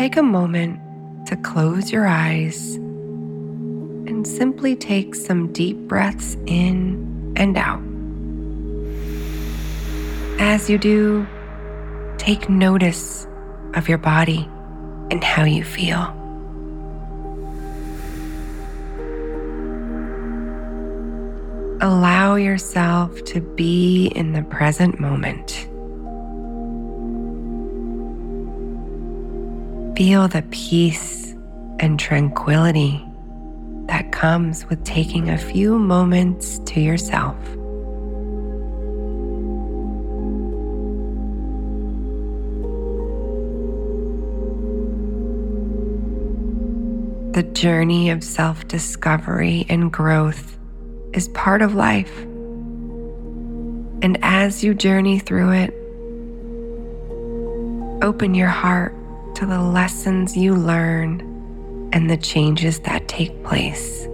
Take a moment to close your eyes and simply take some deep breaths in and out. As you do, take notice of your body and how you feel. Allow yourself to be in the present moment. Feel the peace and tranquility that comes with taking a few moments to yourself. The journey of self discovery and growth is part of life. And as you journey through it, open your heart to the lessons you learn and the changes that take place.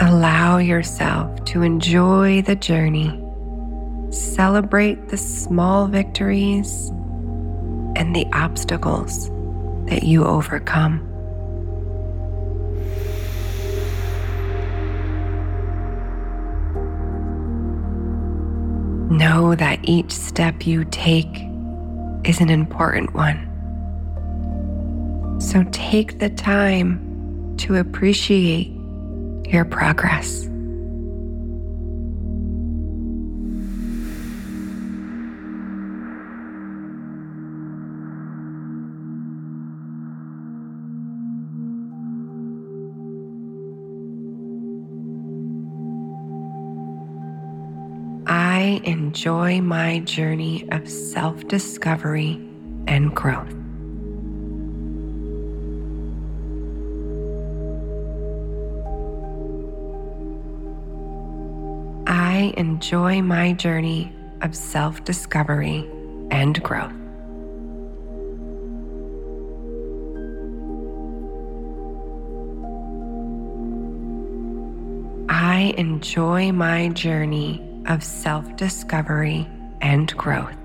Allow yourself to enjoy the journey. Celebrate the small victories and the obstacles that you overcome. Know that each step you take is an important one. So take the time to appreciate your progress. Enjoy my journey of self discovery and growth. I enjoy my journey of self discovery and growth. I enjoy my journey of self discovery and growth.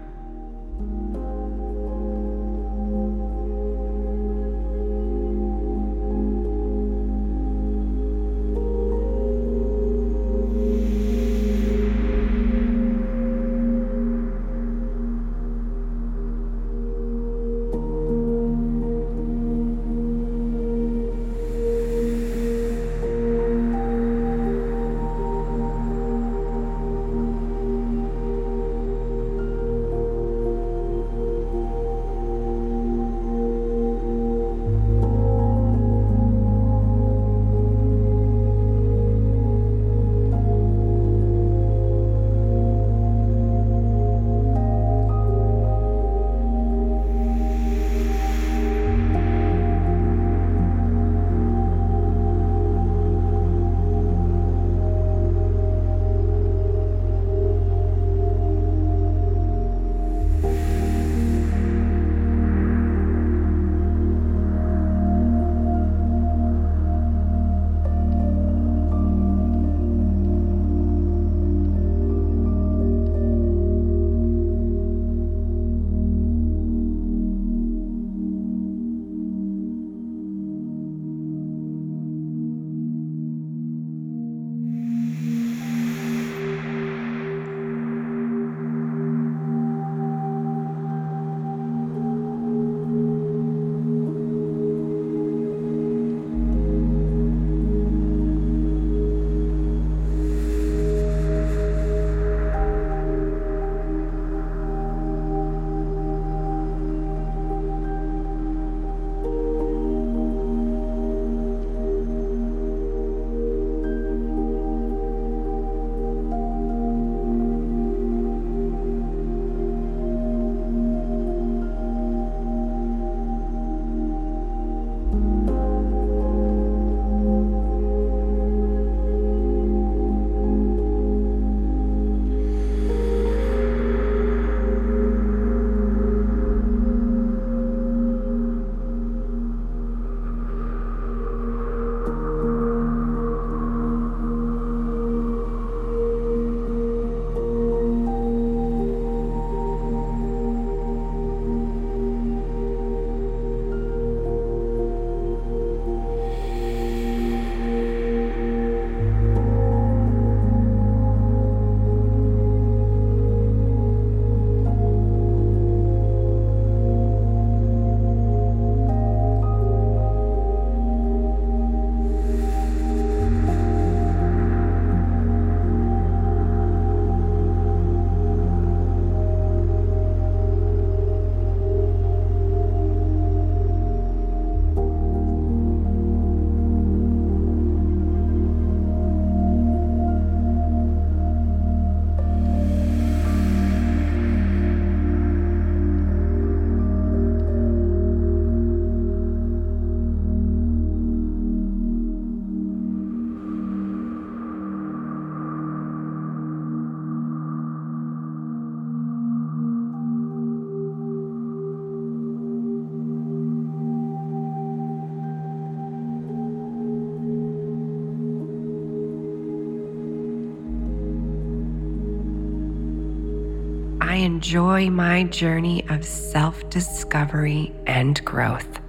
Enjoy my journey of self discovery and growth.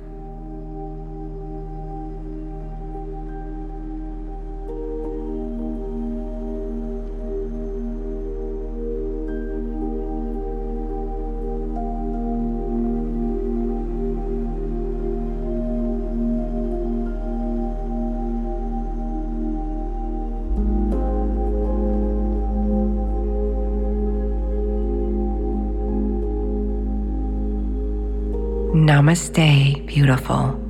Namaste, beautiful.